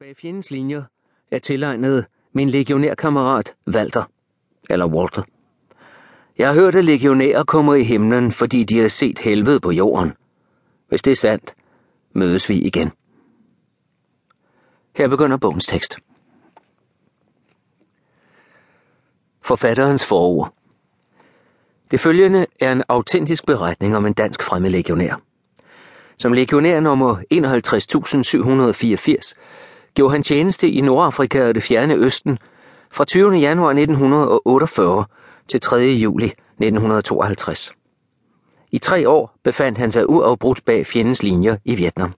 Bag fjendens linjer er tilegnet min legionærkammerat Walter, eller Walter. Jeg har hørt, at legionærer kommer i himlen, fordi de har set helvede på jorden. Hvis det er sandt, mødes vi igen. Her begynder bogens tekst. Forfatterens forord. Det følgende er en autentisk beretning om en dansk fremmed legionær. Som legionær nummer 51.784 gjorde han tjeneste i Nordafrika og det fjerne Østen fra 20. januar 1948 til 3. juli 1952. I tre år befandt han sig uafbrudt bag fjendens linjer i Vietnam.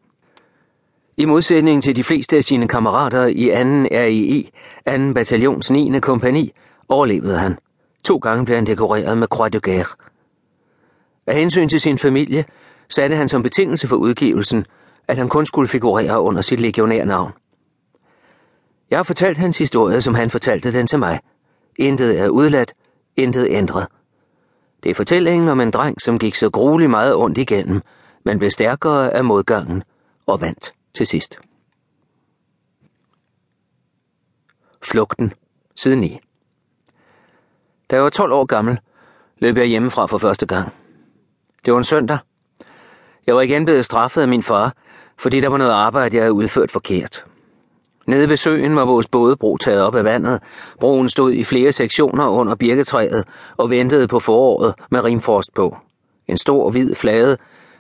I modsætning til de fleste af sine kammerater i 2. RIE, 2. bataljons 9. kompani, overlevede han. To gange blev han dekoreret med Croix de Guerre. Af hensyn til sin familie satte han som betingelse for udgivelsen, at han kun skulle figurere under sit legionærnavn. Jeg har fortalt hans historie, som han fortalte den til mig. Intet er udladt, intet ændret. Det er fortællingen om en dreng, som gik så grueligt meget ondt igennem, men blev stærkere af modgangen og vandt til sidst. Flugten. Siden 9. Da jeg var 12 år gammel, løb jeg hjemmefra for første gang. Det var en søndag. Jeg var igen blevet straffet af min far, fordi der var noget arbejde, jeg havde udført forkert. Nede ved søen var vores bådebro taget op af vandet. Broen stod i flere sektioner under birketræet og ventede på foråret med rimfrost på. En stor hvid flade,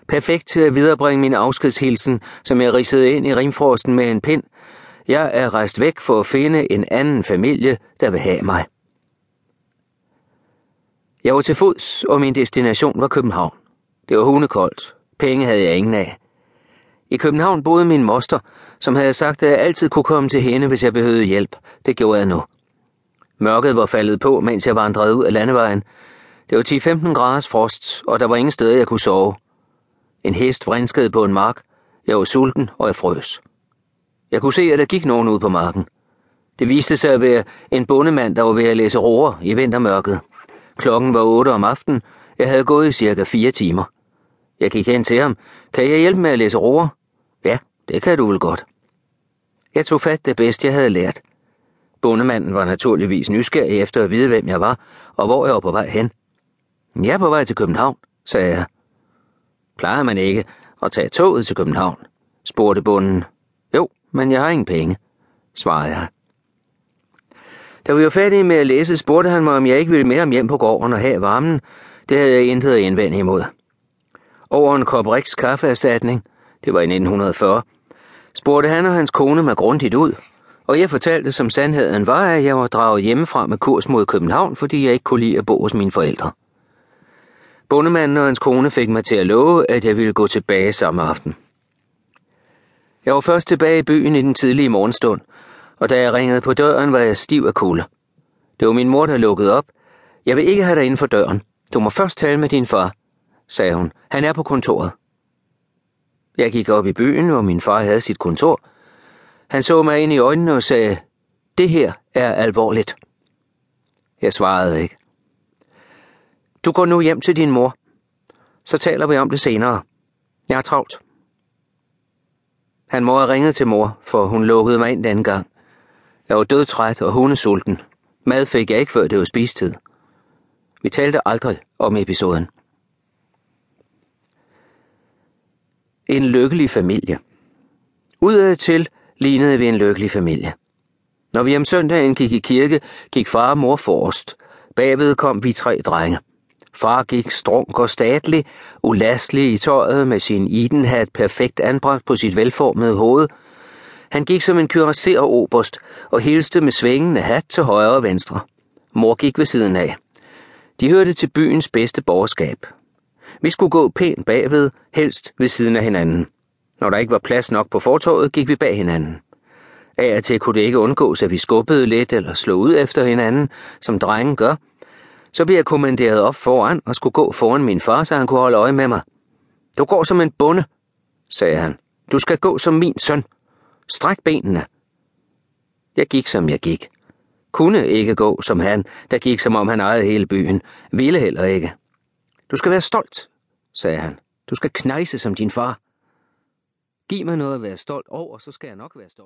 perfekt til at viderebringe min afskedshilsen, som jeg ridsede ind i rimfrosten med en pind. Jeg er rejst væk for at finde en anden familie, der vil have mig. Jeg var til fods, og min destination var København. Det var hundekoldt. Penge havde jeg ingen af. I København boede min moster, som havde sagt, at jeg altid kunne komme til hende, hvis jeg behøvede hjælp. Det gjorde jeg nu. Mørket var faldet på, mens jeg vandrede ud af landevejen. Det var 10-15 graders frost, og der var ingen steder, jeg kunne sove. En hest vrinskede på en mark. Jeg var sulten, og jeg frøs. Jeg kunne se, at der gik nogen ud på marken. Det viste sig at være en bondemand, der var ved at læse roer i vintermørket. Klokken var otte om aftenen. Jeg havde gået i cirka fire timer. Jeg gik hen til ham. Kan jeg hjælpe med at læse roer? Ja, det kan du vel godt. Jeg tog fat det bedste, jeg havde lært. Bondemanden var naturligvis nysgerrig efter at vide, hvem jeg var, og hvor jeg var på vej hen. Jeg er på vej til København, sagde jeg. Plejer man ikke at tage toget til København? spurgte bonden. Jo, men jeg har ingen penge, svarede jeg. Da vi var færdige med at læse, spurgte han mig, om jeg ikke ville med ham hjem på gården og have varmen. Det havde jeg intet at indvende imod. Over en kop Riks kaffeerstatning, det var i 1940, spurgte han og hans kone mig grundigt ud, og jeg fortalte, som sandheden var, at jeg var draget hjemmefra med kurs mod København, fordi jeg ikke kunne lide at bo hos mine forældre. Bondemanden og hans kone fik mig til at love, at jeg ville gå tilbage samme aften. Jeg var først tilbage i byen i den tidlige morgenstund, og da jeg ringede på døren, var jeg stiv af kulde. Det var min mor, der lukkede op. Jeg vil ikke have dig inden for døren. Du må først tale med din far, sagde hun. Han er på kontoret. Jeg gik op i byen, hvor min far havde sit kontor. Han så mig ind i øjnene og sagde, det her er alvorligt. Jeg svarede ikke. Du går nu hjem til din mor. Så taler vi om det senere. Jeg er travlt. Han må have ringet til mor, for hun lukkede mig ind den gang. Jeg var dødtræt og hundesulten. Mad fik jeg ikke, før det var spistid. Vi talte aldrig om episoden. En lykkelig familie. Udadtil lignede vi en lykkelig familie. Når vi om søndagen gik i kirke, gik far og mor forrest. Bagved kom vi tre drenge. Far gik strunk og statlig, ulastelig i tøjet med sin idenhat perfekt anbragt på sit velformede hoved. Han gik som en kyrasser oberst og hilste med svingende hat til højre og venstre. Mor gik ved siden af. De hørte til byens bedste borgerskab. Vi skulle gå pænt bagved, helst ved siden af hinanden. Når der ikke var plads nok på fortorvet, gik vi bag hinanden. Af og til kunne det ikke undgås, at vi skubbede lidt eller slog ud efter hinanden, som drengen gør. Så blev jeg kommanderet op foran og skulle gå foran min far, så han kunne holde øje med mig. Du går som en bonde, sagde han. Du skal gå som min søn. Stræk benene. Jeg gik, som jeg gik. Kunne ikke gå som han, der gik, som om han ejede hele byen. Ville heller ikke. Du skal være stolt, sagde han. Du skal knejse som din far. Giv mig noget at være stolt over, så skal jeg nok være stolt.